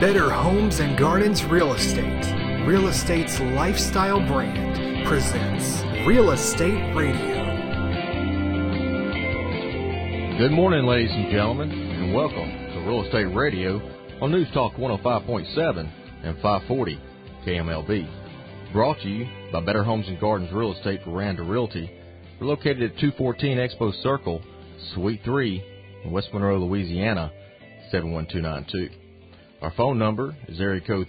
Better Homes and Gardens Real Estate, Real Estate's lifestyle brand, presents Real Estate Radio. Good morning, ladies and gentlemen, and welcome to Real Estate Radio on News Talk 105.7 and 540 KMLB. Brought to you by Better Homes and Gardens Real Estate for Realty. We're located at 214 Expo Circle, Suite 3 in West Monroe, Louisiana, 71292. Our phone number is area code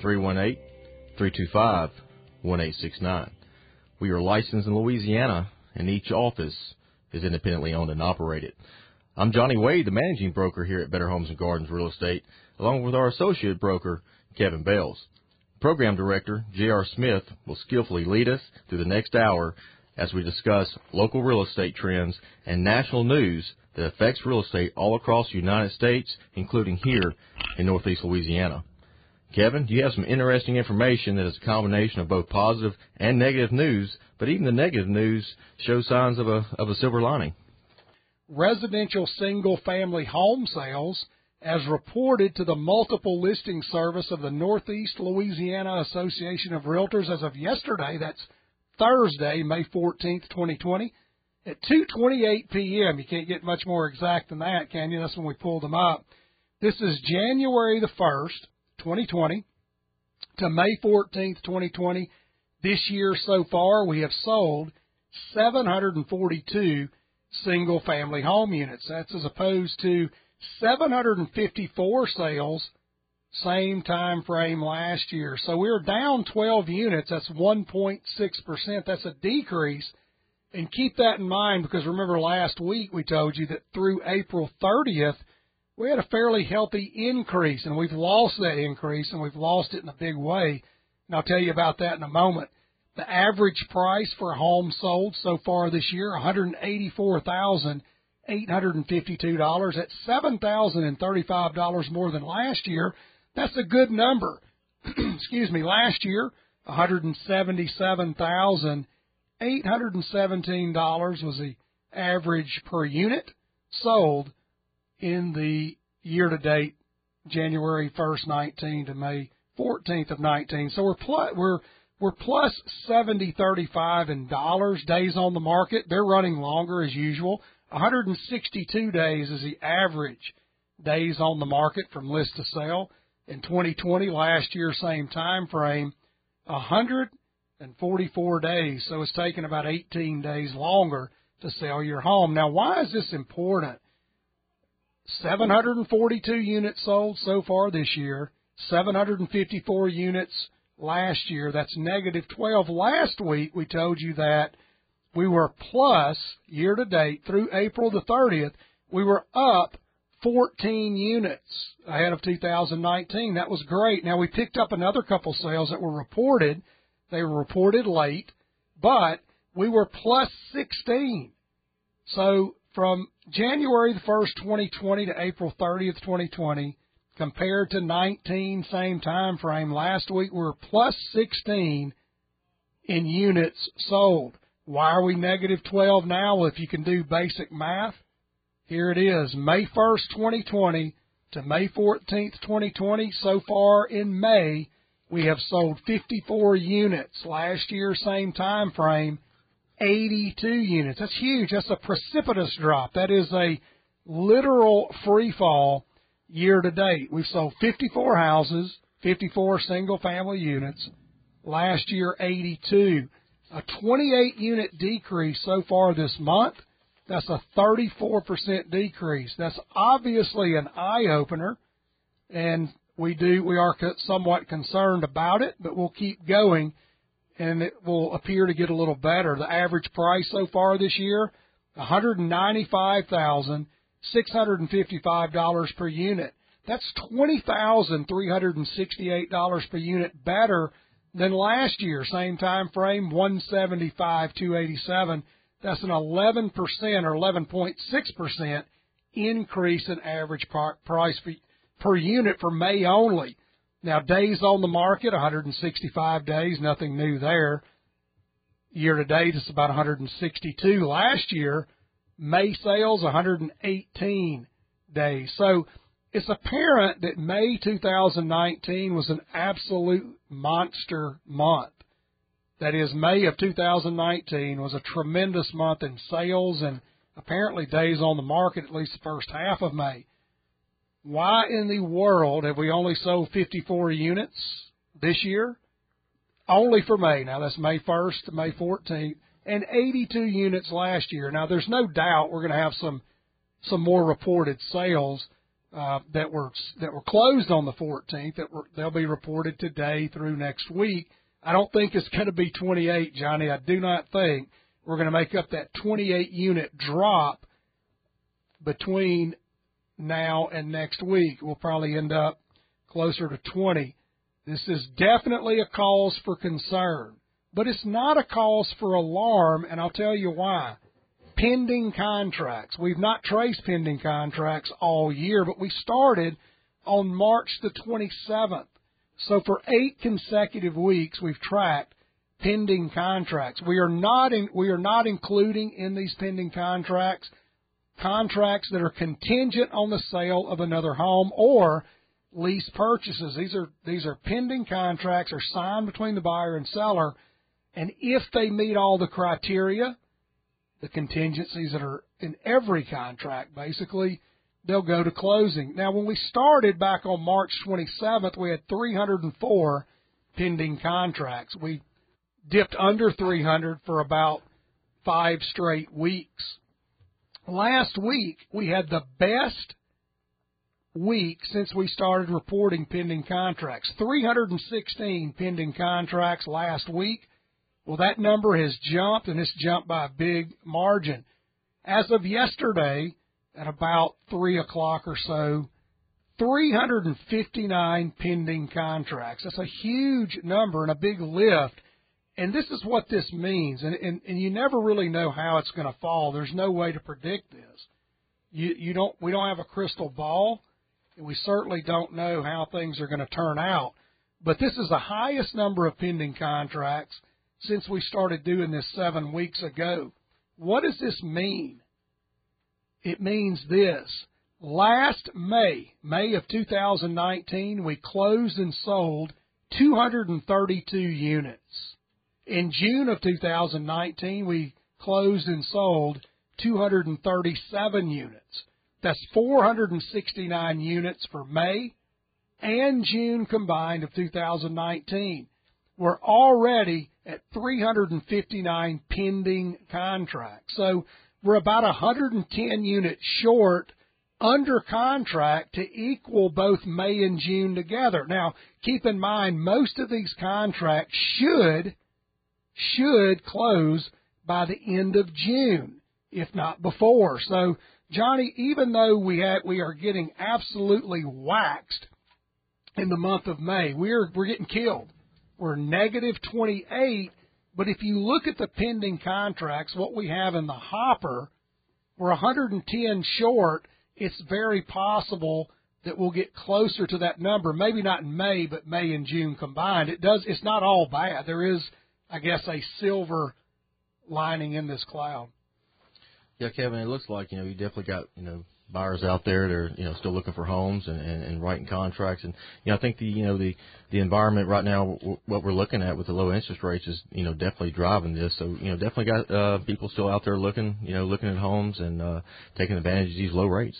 318-325-1869. We are licensed in Louisiana and each office is independently owned and operated. I'm Johnny Wade, the managing broker here at Better Homes and Gardens Real Estate, along with our associate broker, Kevin Bales. Program director, J.R. Smith, will skillfully lead us through the next hour as we discuss local real estate trends and national news that affects real estate all across the United States, including here in Northeast Louisiana. Kevin, you have some interesting information that is a combination of both positive and negative news, but even the negative news shows signs of a, of a silver lining. Residential single family home sales, as reported to the multiple listing service of the Northeast Louisiana Association of Realtors as of yesterday, that's Thursday, May 14th, 2020, at 2:28 p.m. You can't get much more exact than that, can you? That's when we pulled them up. This is January the 1st, 2020 to May 14th, 2020. This year so far, we have sold 742 single family home units. That's as opposed to 754 sales same time frame last year. So we're down 12 units. That's 1.6%. That's a decrease and keep that in mind because remember last week we told you that through April 30th, we had a fairly healthy increase and we've lost that increase and we've lost it in a big way. And I'll tell you about that in a moment. The average price for a home sold so far this year, $184,852. That's $7,035 more than last year. That's a good number. Excuse me. Last year, 177,000 $817 was the average per unit sold in the year to date January 1st, 19 to May 14th of 19. So we're plus, we're we're plus 70 35 in dollars days on the market. They're running longer as usual. 162 days is the average days on the market from list to sale. In 2020, last year same time frame, 144 days. So it's taken about 18 days longer to sell your home. Now, why is this important? 742 units sold so far this year, 754 units last year. That's negative 12. Last week we told you that we were plus year to date through April the 30th. We were up 14 units ahead of 2019. That was great. Now we picked up another couple sales that were reported they were reported late, but we were plus 16. So from January the 1st, 2020 to April 30th, 2020, compared to 19 same time frame last week, we were plus 16 in units sold. Why are we negative 12 now? Well, if you can do basic math, here it is. May 1st, 2020 to May 14th, 2020. So far in May, we have sold 54 units. Last year, same time frame, 82 units. That's huge. That's a precipitous drop. That is a literal free fall year to date. We've sold 54 houses, 54 single family units. Last year, 82. A 28 unit decrease so far this month. That's a 34% decrease. That's obviously an eye opener. And we do we are somewhat concerned about it, but we'll keep going, and it will appear to get a little better. The average price so far this year, one hundred ninety-five thousand six hundred and fifty-five dollars per unit. That's twenty thousand three hundred and sixty-eight dollars per unit better than last year, same time frame, one seventy-five two eighty-seven. That's an eleven percent or eleven point six percent increase in average price per unit for May only. Now, days on the market, 165 days, nothing new there. Year to date, it's about 162. Last year, May sales 118 days. So it's apparent that May 2019 was an absolute monster month. That is, May of 2019 was a tremendous month in sales and apparently days on the market, at least the first half of May. Why in the world have we only sold 54 units this year? Only for May. Now that's May 1st to May 14th, and 82 units last year. Now there's no doubt we're going to have some some more reported sales uh, that were that were closed on the 14th that were they'll be reported today through next week. I don't think it's going to be 28, Johnny. I do not think we're going to make up that 28 unit drop between now and next week. We'll probably end up closer to 20. This is definitely a cause for concern, but it's not a cause for alarm, and I'll tell you why. Pending contracts. We've not traced pending contracts all year, but we started on March the 27th. So for eight consecutive weeks, we've tracked pending contracts. We are not in, we are not including in these pending contracts contracts that are contingent on the sale of another home or lease purchases. These are these are pending contracts are signed between the buyer and seller, and if they meet all the criteria, the contingencies that are in every contract, basically, they'll go to closing. Now, when we started back on March 27th, we had 304 pending contracts. We dipped under 300 for about five straight weeks. Last week, we had the best week since we started reporting pending contracts. 316 pending contracts last week. Well, that number has jumped, and it's jumped by a big margin. As of yesterday, at about 3 o'clock or so, 359 pending contracts. That's a huge number and a big lift. And this is what this means. And, and, and you never really know how it's going to fall. There's no way to predict this. You, you don't, we don't have a crystal ball and we certainly don't know how things are going to turn out. But this is the highest number of pending contracts since we started doing this seven weeks ago. What does this mean? It means this. Last May, May of 2019, we closed and sold 232 units. In June of 2019, we closed and sold 237 units. That's 469 units for May and June combined of 2019. We're already at 359 pending contracts. So we're about 110 units short under contract to equal both May and June together. Now, keep in mind most of these contracts should should close by the end of June, if not before. So Johnny, even though we have, we are getting absolutely waxed in the month of May, we're we're getting killed. We're negative 28, but if you look at the pending contracts, what we have in the hopper, we're 110 short. It's very possible that we'll get closer to that number. Maybe not in May, but May and June combined. It does. It's not all bad. There is, I guess, a silver lining in this cloud. Yeah, Kevin, it looks like you know you definitely got you know buyers out there that are you know still looking for homes and, and, and writing contracts and you know I think the you know the the environment right now w- what we're looking at with the low interest rates is you know definitely driving this so you know definitely got uh, people still out there looking you know looking at homes and uh, taking advantage of these low rates.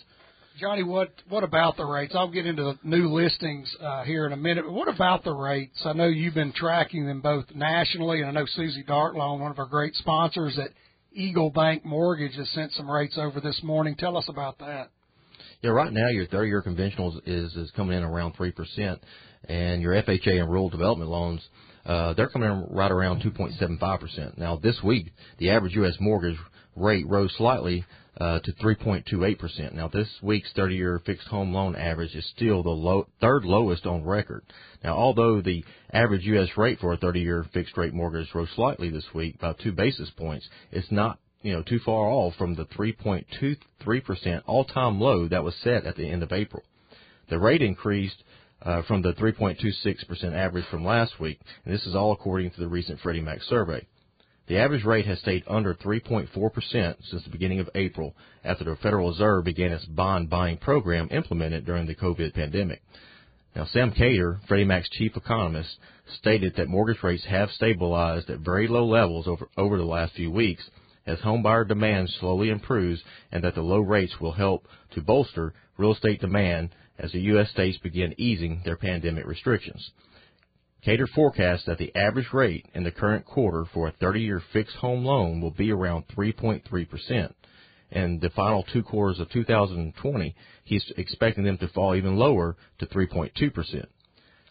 Johnny, what what about the rates? I'll get into the new listings uh, here in a minute. But what about the rates? I know you've been tracking them both nationally, and I know Susie Dartlow, one of our great sponsors at Eagle Bank Mortgage has sent some rates over this morning. Tell us about that. Yeah, right now your 30-year conventional is is coming in around three percent, and your FHA and rural development loans uh, they're coming in right around 2.75 percent. Now this week the average U.S. mortgage rate rose slightly uh, to 3.28%. Now, this week's 30-year fixed home loan average is still the low, third lowest on record. Now, although the average U.S. rate for a 30-year fixed rate mortgage rose slightly this week, by two basis points, it's not you know too far off from the 3.23% all-time low that was set at the end of April. The rate increased uh, from the 3.26% average from last week, and this is all according to the recent Freddie Mac survey. The average rate has stayed under 3.4% since the beginning of April after the Federal Reserve began its bond buying program implemented during the COVID pandemic. Now, Sam Khater, Freddie Mac's chief economist, stated that mortgage rates have stabilized at very low levels over, over the last few weeks as homebuyer demand slowly improves and that the low rates will help to bolster real estate demand as the U.S. states begin easing their pandemic restrictions. Khater forecasts that the average rate in the current quarter for a 30-year fixed home loan will be around 3.3%. And the final two quarters of 2020, he's expecting them to fall even lower to 3.2%.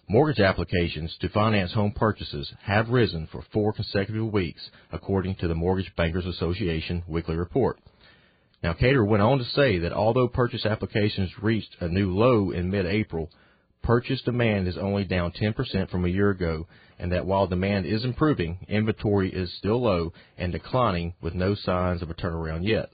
Mortgage applications to finance home purchases have risen for four consecutive weeks, according to the Mortgage Bankers Association weekly report. Now, Khater went on to say that although purchase applications reached a new low in mid-April, purchase demand is only down 10% from a year ago, and that while demand is improving, inventory is still low and declining with no signs of a turnaround yet.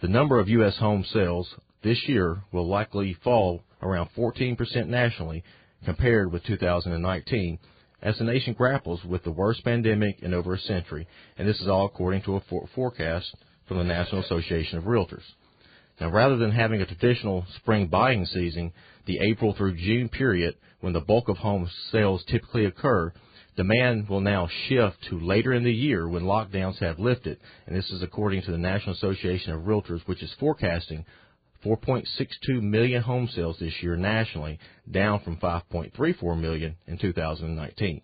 The number of U.S. home sales this year will likely fall around 14% nationally compared with 2019 as the nation grapples with the worst pandemic in over a century, and this is all according to a for- forecast from the National Association of Realtors. Now, rather than having a traditional spring buying season, the April through June period, when the bulk of home sales typically occur, demand will now shift to later in the year when lockdowns have lifted, and this is according to the National Association of Realtors, which is forecasting 4.62 million home sales this year nationally, down from 5.34 million in 2019.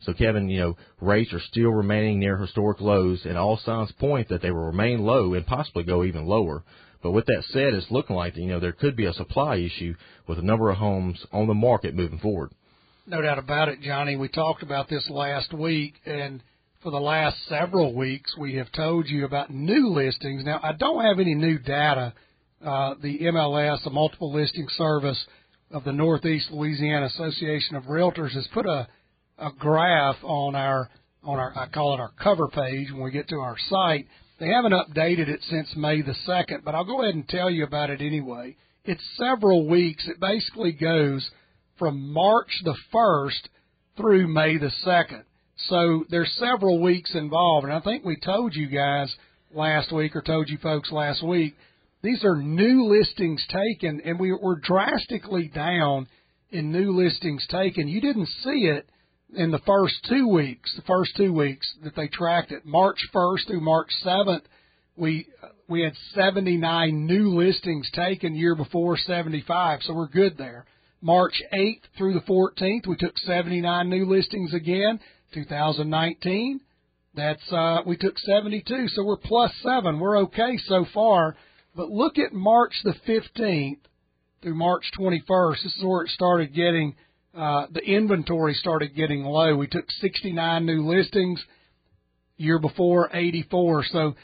So, Kevin, you know, rates are still remaining near historic lows, and all signs point that they will remain low and possibly go even lower. But with that said, it's looking like you know there could be a supply issue with a number of homes on the market moving forward. No doubt about it, Johnny. We talked about this last week, and for the last several weeks, we have told you about new listings. Now, I don't have any new data. Uh, the MLS, the Multiple Listing Service of the Northeast Louisiana Association of Realtors, has put a a graph on our on our I call it our cover page when we get to our site. They haven't updated it since May the 2nd, but I'll go ahead and tell you about it anyway. It's several weeks. It basically goes from March the 1st through May the 2nd. So there's several weeks involved, and I think we told you guys last week or told you folks last week these are new listings taken, and we, we're drastically down in new listings taken. You didn't see it in the first two weeks, the first two weeks that they tracked it, March 1st through March 7th, we we had 79 new listings taken year before 75, so we're good there. March 8th through the 14th, we took 79 new listings again. 2019, that's uh, we took 72, so we're plus seven. We're okay so far. But look at March the 15th through March 21st. This is where it started getting uh, the inventory started getting low. We took 69 new listings year before 84. So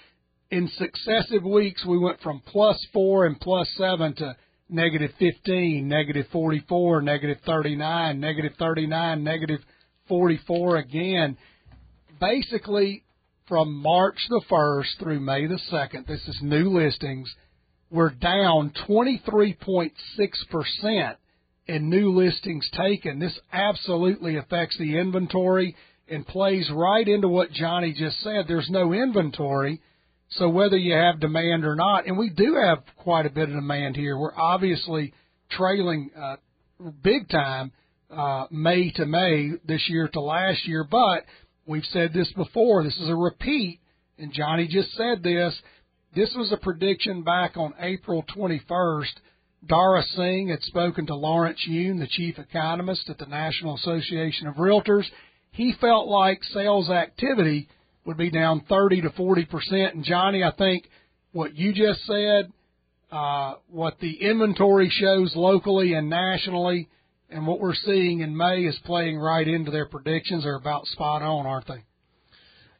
in successive weeks, we went from plus four and plus seven to negative 15, negative 44, negative 39, negative 39, negative 44 again. Basically, from March the 1st through May the 2nd, this is new listings, we're down 23.6% in new listings taken. This absolutely affects the inventory and plays right into what Johnny just said. There's no inventory, so whether you have demand or not, and we do have quite a bit of demand here. We're obviously trailing uh, big time uh, May to May this year to last year, but we've said this before. This is a repeat, and Johnny just said this. This was a prediction back on April 21st Dara Singh had spoken to Lawrence Yun, the chief economist at the National Association of Realtors. He felt like sales activity would be down 30 to 40 percent. And Johnny, I think what you just said, uh, what the inventory shows locally and nationally, and what we're seeing in May is playing right into their predictions. They're about spot on, aren't they?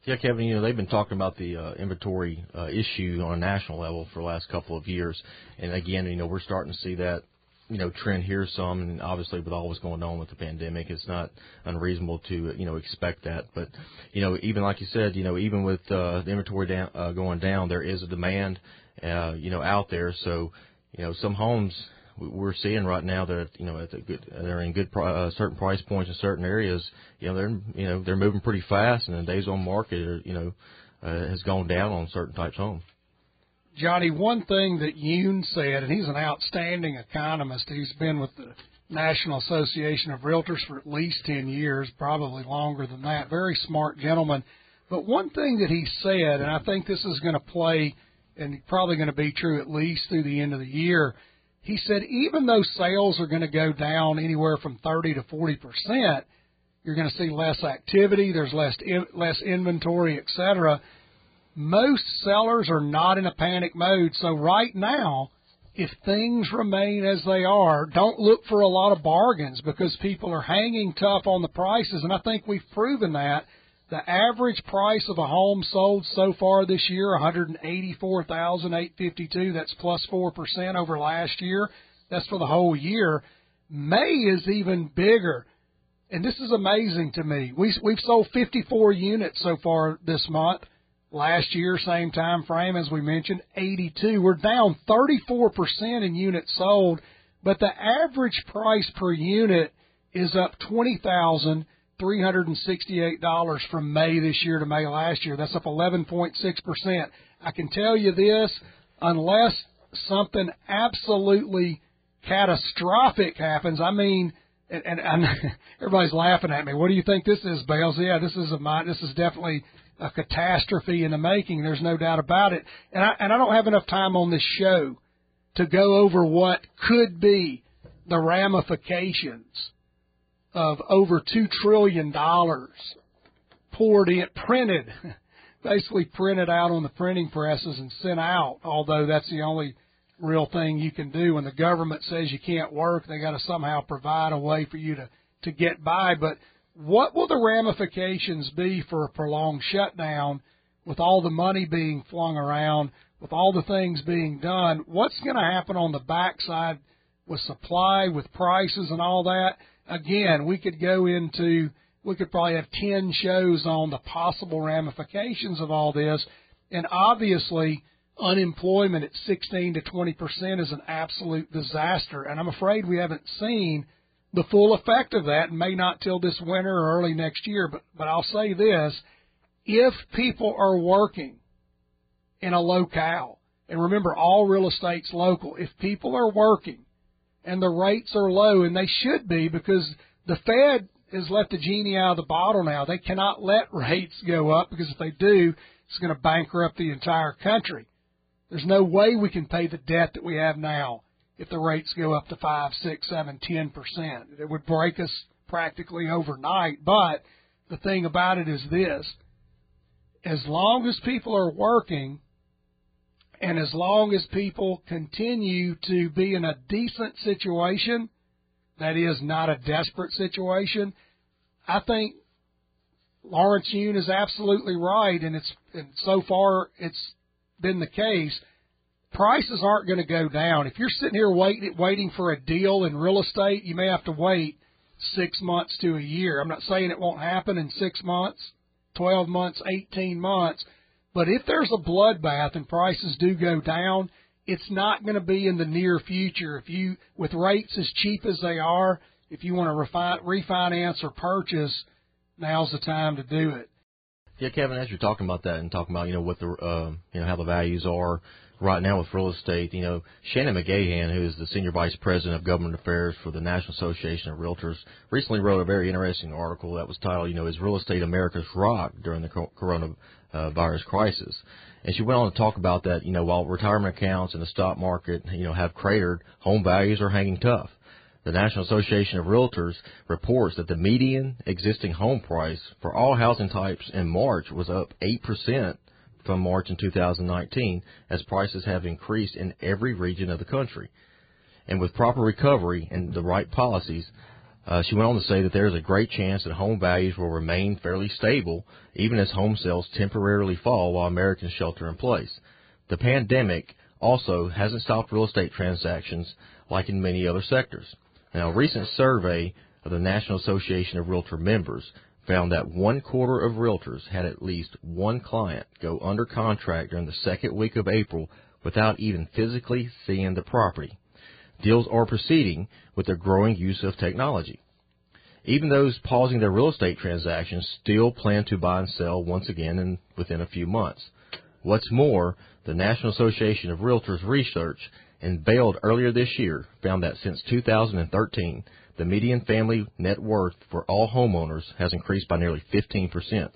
Yeah, Kevin, you know, they've been talking about the uh, inventory uh, issue on a national level for the last couple of years. And again, you know, we're starting to see that, you know, trend here some. And obviously, with all what's going on with the pandemic, it's not unreasonable to, you know, expect that. But, you know, even like you said, you know, even with uh, the inventory down, uh, going down, there is a demand, uh, you know, out there. So, you know, some homes we're seeing right now that you know good they're in good uh, certain price points in certain areas. You know they're you know they're moving pretty fast, and the days on market are, you know uh, has gone down on certain types of homes. Johnny, one thing that Yun said, and he's an outstanding economist. He's been with the National Association of Realtors for at least 10 years, probably longer than that. Very smart gentleman. But one thing that he said, and I think this is going to play and probably going to be true at least through the end of the year, he said even though sales are going to go down anywhere from 30 to 40 percent, you're going to see less activity. There's less less inventory, etc. Most sellers are not in a panic mode. So right now, if things remain as they are, don't look for a lot of bargains because people are hanging tough on the prices, and I think we've proven that. The average price of a home sold so far this year, one hundred eighty-four thousand eight fifty-two. That's plus four percent over last year. That's for the whole year. May is even bigger, and this is amazing to me. We we've sold fifty-four units so far this month. Last year, same time frame as we mentioned, 82. We're down 34% in units sold, but the average price per unit is up 20,000 $368 from May this year to May last year. That's up 11.6%. I can tell you this, unless something absolutely catastrophic happens, I mean, and, and, and everybody's laughing at me. What do you think this is, Bales? Yeah, this is a this is definitely a catastrophe in the making. There's no doubt about it. And I and I don't have enough time on this show to go over what could be the ramifications of over two trillion dollars poured in, printed, basically printed out on the printing presses and sent out. Although that's the only real thing you can do when the government says you can't work, they got to somehow provide a way for you to to get by. But what will the ramifications be for a prolonged shutdown with all the money being flung around, with all the things being done? What's going to happen on the backside with supply, with prices, and all that? Again, we could go into, we could probably have 10 shows on the possible ramifications of all this. And obviously, unemployment at 16 to 20 percent is an absolute disaster. And I'm afraid we haven't seen the full effect of that, and may not till this winter or early next year. But but I'll say this: if people are working in a locale, and remember, all real estate's local. If people are working and the rates are low, and they should be because the Fed has let the genie out of the bottle now. They cannot let rates go up because if they do, it's going to bankrupt the entire country. There's no way we can pay the debt that we have now if the rates go up to five, six, seven, ten percent. It would break us practically overnight. But the thing about it is this as long as people are working, and as long as people continue to be in a decent situation, that is not a desperate situation, I think Lawrence Yun is absolutely right, and it's and so far it's been the case. Prices aren't going to go down. If you're sitting here waiting waiting for a deal in real estate, you may have to wait six months to a year. I'm not saying it won't happen in six months, twelve months, eighteen months, but if there's a bloodbath and prices do go down, it's not going to be in the near future. If you, with rates as cheap as they are, if you want to refi- refinance or purchase, now's the time to do it. Yeah, Kevin, as you're talking about that and talking about you know what the uh, you know how the values are right now with real estate, you know Shannon McGahn, who is the senior vice president of government affairs for the National Association of Realtors, recently wrote a very interesting article that was titled, you know, "Is Real Estate America's Rock During the Corona uh, crisis. And she went on to talk about that, you know, while retirement accounts and the stock market, you know, have cratered, home values are hanging tough. The National Association of Realtors reports that the median existing home price for all housing types in March was up 8% from March in 2019 as prices have increased in every region of the country. And with proper recovery and the right policies, uh, she went on to say that there is a great chance that home values will remain fairly stable even as home sales temporarily fall while Americans shelter in place. The pandemic also hasn't stopped real estate transactions like in many other sectors. Now, a recent survey of the National Association of Realtor members found that one quarter of realtors had at least one client go under contract during the second week of April without even physically seeing the property. deals are proceeding with the growing use of technology. Even those pausing their real estate transactions still plan to buy and sell once again in, within a few months. What's more, the National Association of Realtors research unveiled earlier this year found that since 2013, the median family net worth for all homeowners has increased by nearly 15%.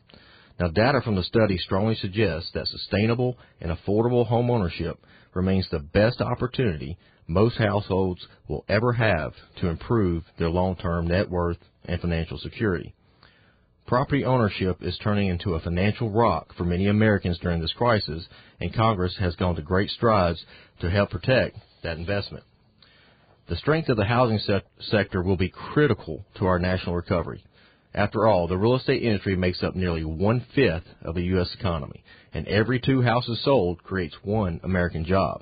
Now, data from the study strongly suggests that sustainable and affordable homeownership remains the best opportunity most households will ever have to improve their long-term net worth and financial security. Property ownership is turning into a financial rock for many Americans during this crisis, and Congress has gone to great strides to help protect that investment. The strength of the housing se- sector will be critical to our national recovery. After all, the real estate industry makes up nearly one fifth of the U.S. economy, and every two houses sold creates one American job.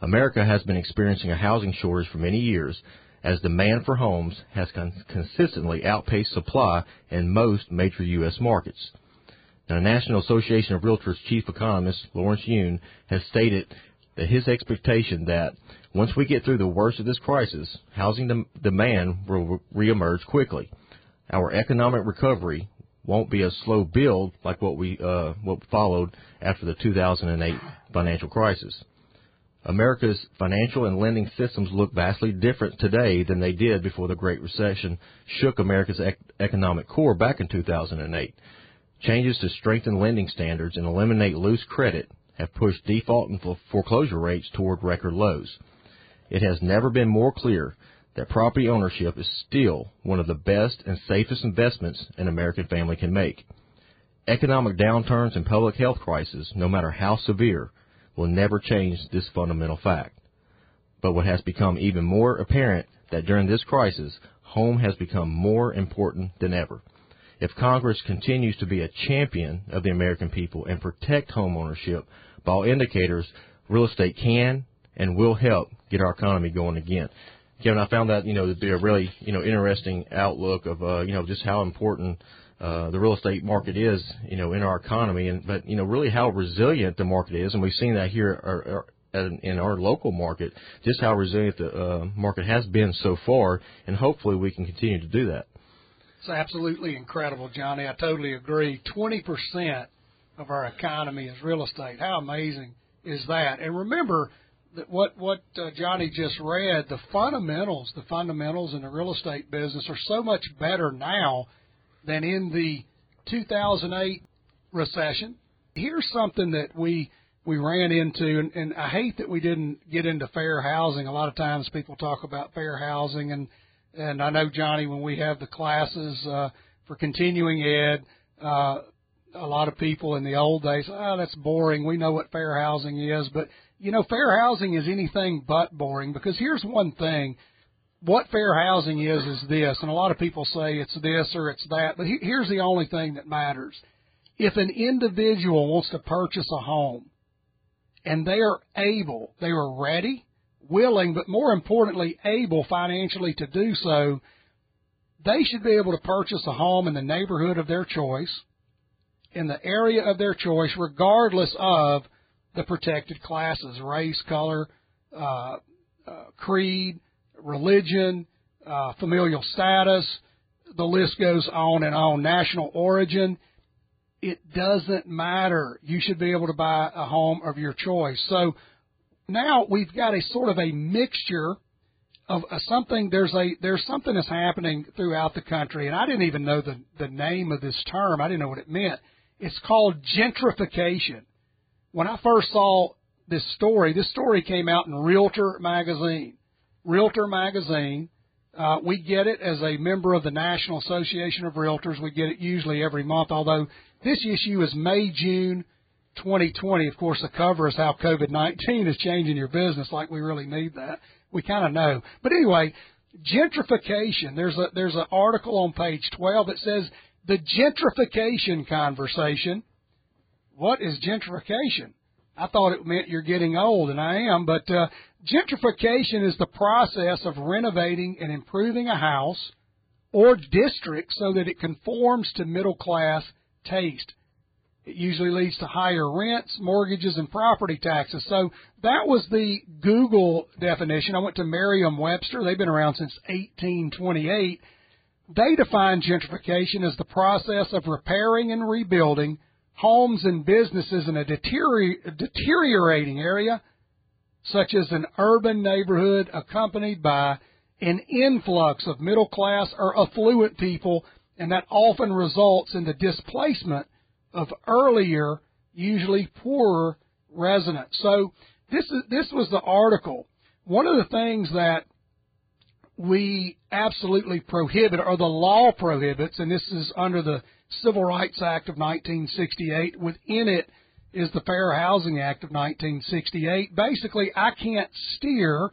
America has been experiencing a housing shortage for many years, as demand for homes has con- consistently outpaced supply in most major U.S. markets. Now, the National Association of Realtors chief economist Lawrence Yun has stated that his expectation that once we get through the worst of this crisis, housing dem- demand will re- reemerge quickly. Our economic recovery won't be a slow build like what we uh, what followed after the 2008 financial crisis. America's financial and lending systems look vastly different today than they did before the Great Recession shook America's ec- economic core back in 2008. Changes to strengthen lending standards and eliminate loose credit have pushed default and foreclosure rates toward record lows. It has never been more clear that property ownership is still one of the best and safest investments an American family can make. Economic downturns and public health crises, no matter how severe, will never change this fundamental fact. But what has become even more apparent that during this crisis, home has become more important than ever. If Congress continues to be a champion of the American people and protect home ownership, by all indicators, real estate can and will help get our economy going again. Kevin, I found that you know to be a really you know interesting outlook of uh, you know just how important uh, the real estate market is, you know, in our economy, and but you know really how resilient the market is, and we've seen that here our, our, in our local market, just how resilient the uh, market has been so far, and hopefully we can continue to do that. It's absolutely incredible, Johnny. I totally agree. Twenty percent of our economy is real estate. How amazing is that? And remember that what what uh, Johnny just read, the fundamentals, the fundamentals in the real estate business are so much better now than in the 2008 recession. Here's something that we we ran into, and, and I hate that we didn't get into fair housing. A lot of times people talk about fair housing, and and I know Johnny when we have the classes uh, for continuing ed. Uh, a lot of people in the old days, oh, that's boring. We know what fair housing is, but you know, fair housing is anything but boring because here's one thing what fair housing is is this, and a lot of people say it's this or it's that, but he, here's the only thing that matters. If an individual wants to purchase a home and they are able, they are ready, willing, but more importantly, able financially to do so, they should be able to purchase a home in the neighborhood of their choice, in the area of their choice, regardless of the protected classes, race, color, uh, uh, creed, religion, uh, familial status, the list goes on and on, national origin. It doesn't matter. You should be able to buy a home of your choice. So now we've got a sort of a mixture of uh, something. There's a there's something that's happening throughout the country, and I didn't even know the the name of this term. I didn't know what it meant. It's called gentrification. When I first saw this story, this story came out in Realtor magazine. Realtor Magazine. Uh, we get it as a member of the National Association of Realtors. We get it usually every month, although this issue is May, June 2020. Of course, the cover is how COVID-19 is changing your business, like we really need that. We kind of know. But anyway, gentrification. There's a, there's an article on page 12 that says the gentrification conversation. What is gentrification? I thought it meant you're getting old, and I am, but uh, Gentrification is the process of renovating and improving a house or district so that it conforms to middle class taste. It usually leads to higher rents, mortgages, and property taxes. So that was the Google definition. I went to Merriam-Webster. They've been around since 1828. They define gentrification as the process of repairing and rebuilding homes and businesses in a deterior- deteriorating area, such as an urban neighborhood accompanied by an influx of middle class or affluent people, and that often results in the displacement of earlier, usually poorer residents. So this is this was the article. One of the things that we absolutely prohibit, or the law prohibits, and this is under the Civil Rights Act of 1968. Within it is the Fair Housing Act of 1968. Basically, I can't steer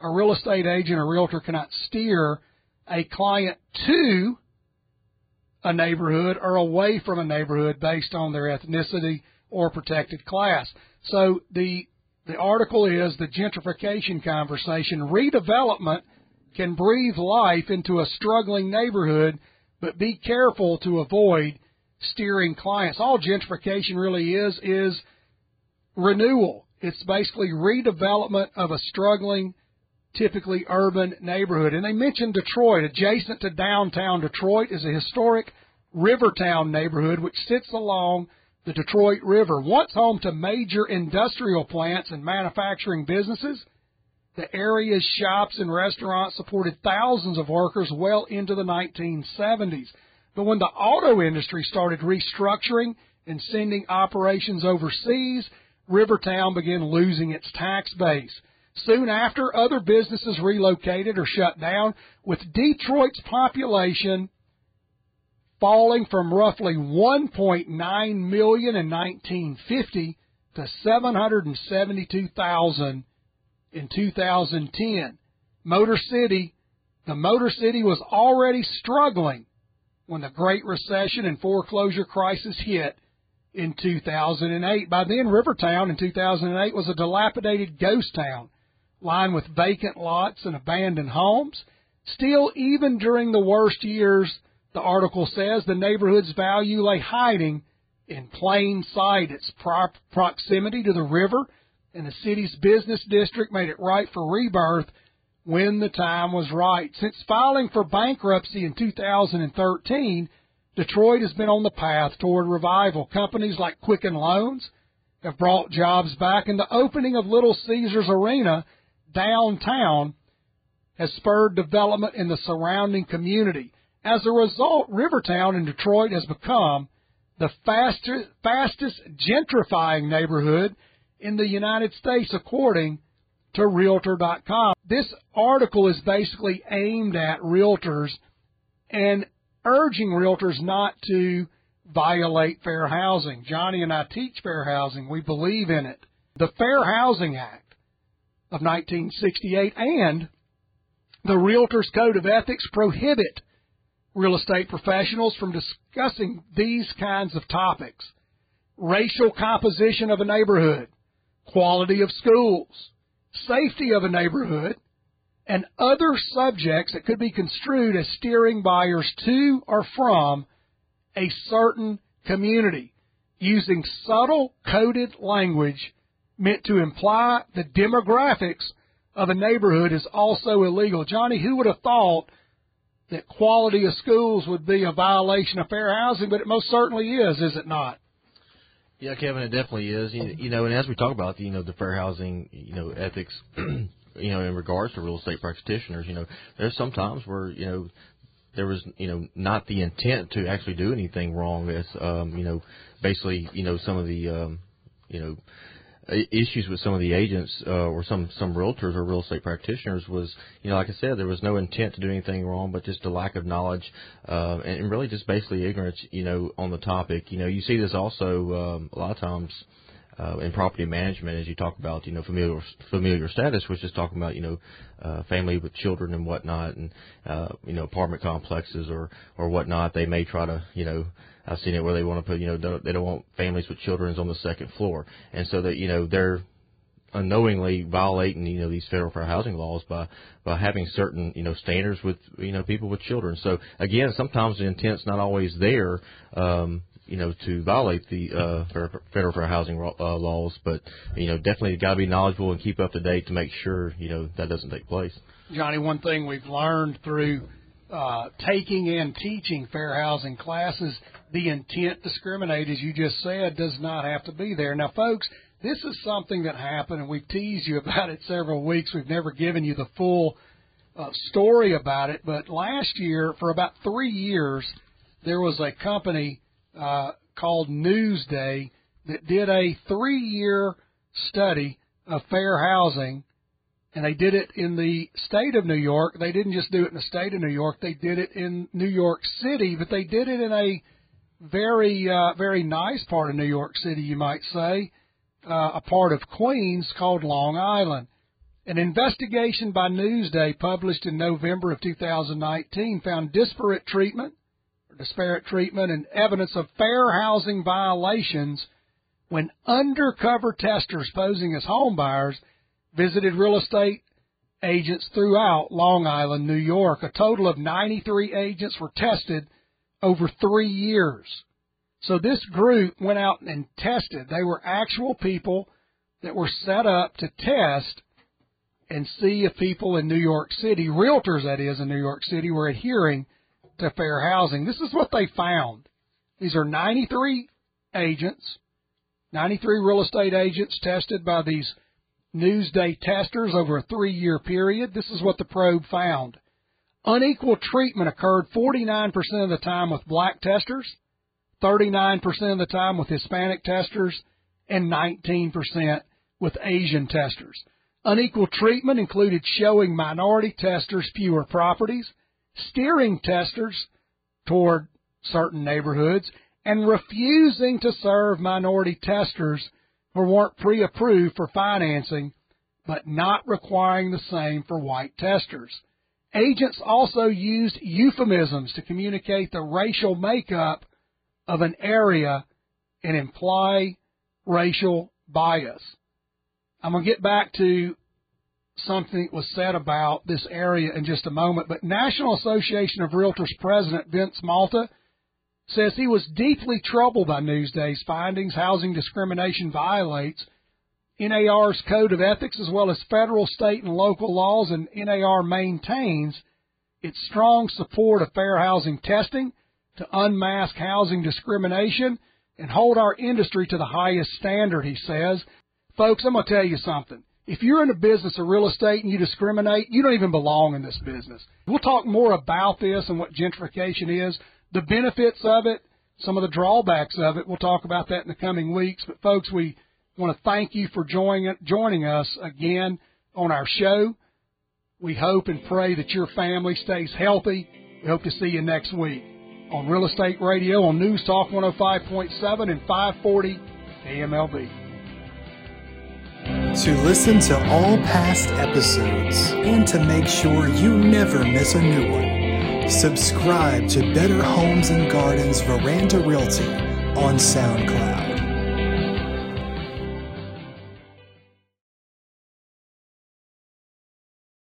a real estate agent or realtor cannot steer a client to a neighborhood or away from a neighborhood based on their ethnicity or protected class. So the the article is the gentrification conversation. Redevelopment can breathe life into a struggling neighborhood, but be careful to avoid steering clients. All gentrification really is is renewal. It's basically redevelopment of a struggling typically urban neighborhood. And they mentioned Detroit. Adjacent to downtown Detroit is a historic Rivertown neighborhood which sits along the Detroit River. Once home to major industrial plants and manufacturing businesses, the area's shops and restaurants supported thousands of workers well into the 1970s. But when the auto industry started restructuring and sending operations overseas, Rivertown began losing its tax base. Soon after, other businesses relocated or shut down, with Detroit's population falling from roughly 1.9 million in 1950 to 772,000 in 2010. Motor City, the Motor City was already struggling when the Great Recession and foreclosure crisis hit in 2008. By then, Rivertown in 2008 was a dilapidated ghost town lined with vacant lots and abandoned homes. Still, even during the worst years, the article says the neighborhood's value lay hiding in plain sight. Its pro- proximity to the river and the city's business district made it ripe for rebirth when the time was right. Since filing for bankruptcy in 2013, Detroit has been on the path toward revival. Companies like Quicken Loans have brought jobs back, and the opening of Little Caesars Arena downtown has spurred development in the surrounding community. As a result, Rivertown in Detroit has become the fastest, fastest gentrifying neighborhood in the United States, according to Realtor.com. This article is basically aimed at realtors and urging realtors not to violate fair housing. Johnny and I teach fair housing. We believe in it. The Fair Housing Act of 1968 and the Realtors Code of Ethics prohibit real estate professionals from discussing these kinds of topics. Racial composition of a neighborhood, quality of schools, safety of a neighborhood, and other subjects that could be construed as steering buyers to or from a certain community using subtle coded language meant to imply the demographics of a neighborhood is also illegal. Johnny, who would have thought that quality of schools would be a violation of fair housing, but it most certainly is, is it not? Yeah, Kevin, it definitely is. You, know, and as we talk about you know the fair housing, you know, ethics, you know, in regards to real estate practitioners, you know, there's some times where you know there was you know not the intent to actually do anything wrong. As um, you know, basically, you know, some of the um, you know issues with some of the agents uh, or some some realtors or real estate practitioners was you know like I said there was no intent to do anything wrong but just a lack of knowledge uh, and really just basically ignorance you know on the topic. You know you see this also um, a lot of times uh, in property management, as you talk about, you know, familiar familiar status, which is talking about, you know, uh, family with children and whatnot, and uh, you know, apartment complexes or or whatnot. They may try to, you know, I've seen it where they want to put, you know, don't, they don't want families with children on the second floor, and so that you know they're unknowingly violating you know these federal fair housing laws by by having certain you know standards with you know people with children. So again, sometimes the intent's not always there. Um, you know, to violate the uh, federal fair housing uh, laws, but you know, definitely got to be knowledgeable and keep up to date to make sure you know that doesn't take place. Johnny, one thing we've learned through uh, taking and teaching fair housing classes, the intent to discriminate, as you just said, does not have to be there. Now, folks, this is something that happened, and we've teased you about it several weeks. We've never given you the full uh, story about it, but last year, for about three years, there was a company uh, called Newsday that did a three-year study of fair housing, and they did it in the state of New York. They didn't just do it in the state of New York; they did it in New York City, but they did it in a very, uh, very nice part of New York City, you might say, uh, a part of Queens called Long Island. An investigation by Newsday published in November of 2019 found disparate treatment disparate treatment, and evidence of fair housing violations when undercover testers posing as homebuyers visited real estate agents throughout Long Island, New York. A total of 93 agents were tested over three years. So this group went out and tested. They were actual people that were set up to test and see if people in New York City, realtors that is in New York City, were adhering to fair housing. This is what they found. These are 93 agents, 93 real estate agents tested by these Newsday testers over a three year period. This is what the probe found. Unequal treatment occurred 49% of the time with black testers, 39% of the time with Hispanic testers, and 19% with Asian testers. Unequal treatment included showing minority testers fewer properties, steering testers toward certain neighborhoods and refusing to serve minority testers who weren't pre-approved for financing, but not requiring the same for white testers. Agents also used euphemisms to communicate the racial makeup of an area and imply racial bias. I'm going to get back to something was said about this area in just a moment, but National Association of Realtors President Vince Malta says he was deeply troubled by Newsday's findings. Housing discrimination violates NAR's code of ethics as well as federal, state, and local laws, and NAR maintains its strong support of fair housing testing to unmask housing discrimination and hold our industry to the highest standard, he says. Folks, I'm going to tell you something if you're in the business of real estate and you discriminate, you don't even belong in this business. We'll talk more about this and what gentrification is, the benefits of it, some of the drawbacks of it. We'll talk about that in the coming weeks. But folks, we want to thank you for joining joining us again on our show. We hope and pray that your family stays healthy. We hope to see you next week on Real Estate Radio on News Talk 105.7 and 540 KMLB to listen to all past episodes and to make sure you never miss a new one. Subscribe to Better Homes and Gardens Veranda Realty on SoundCloud.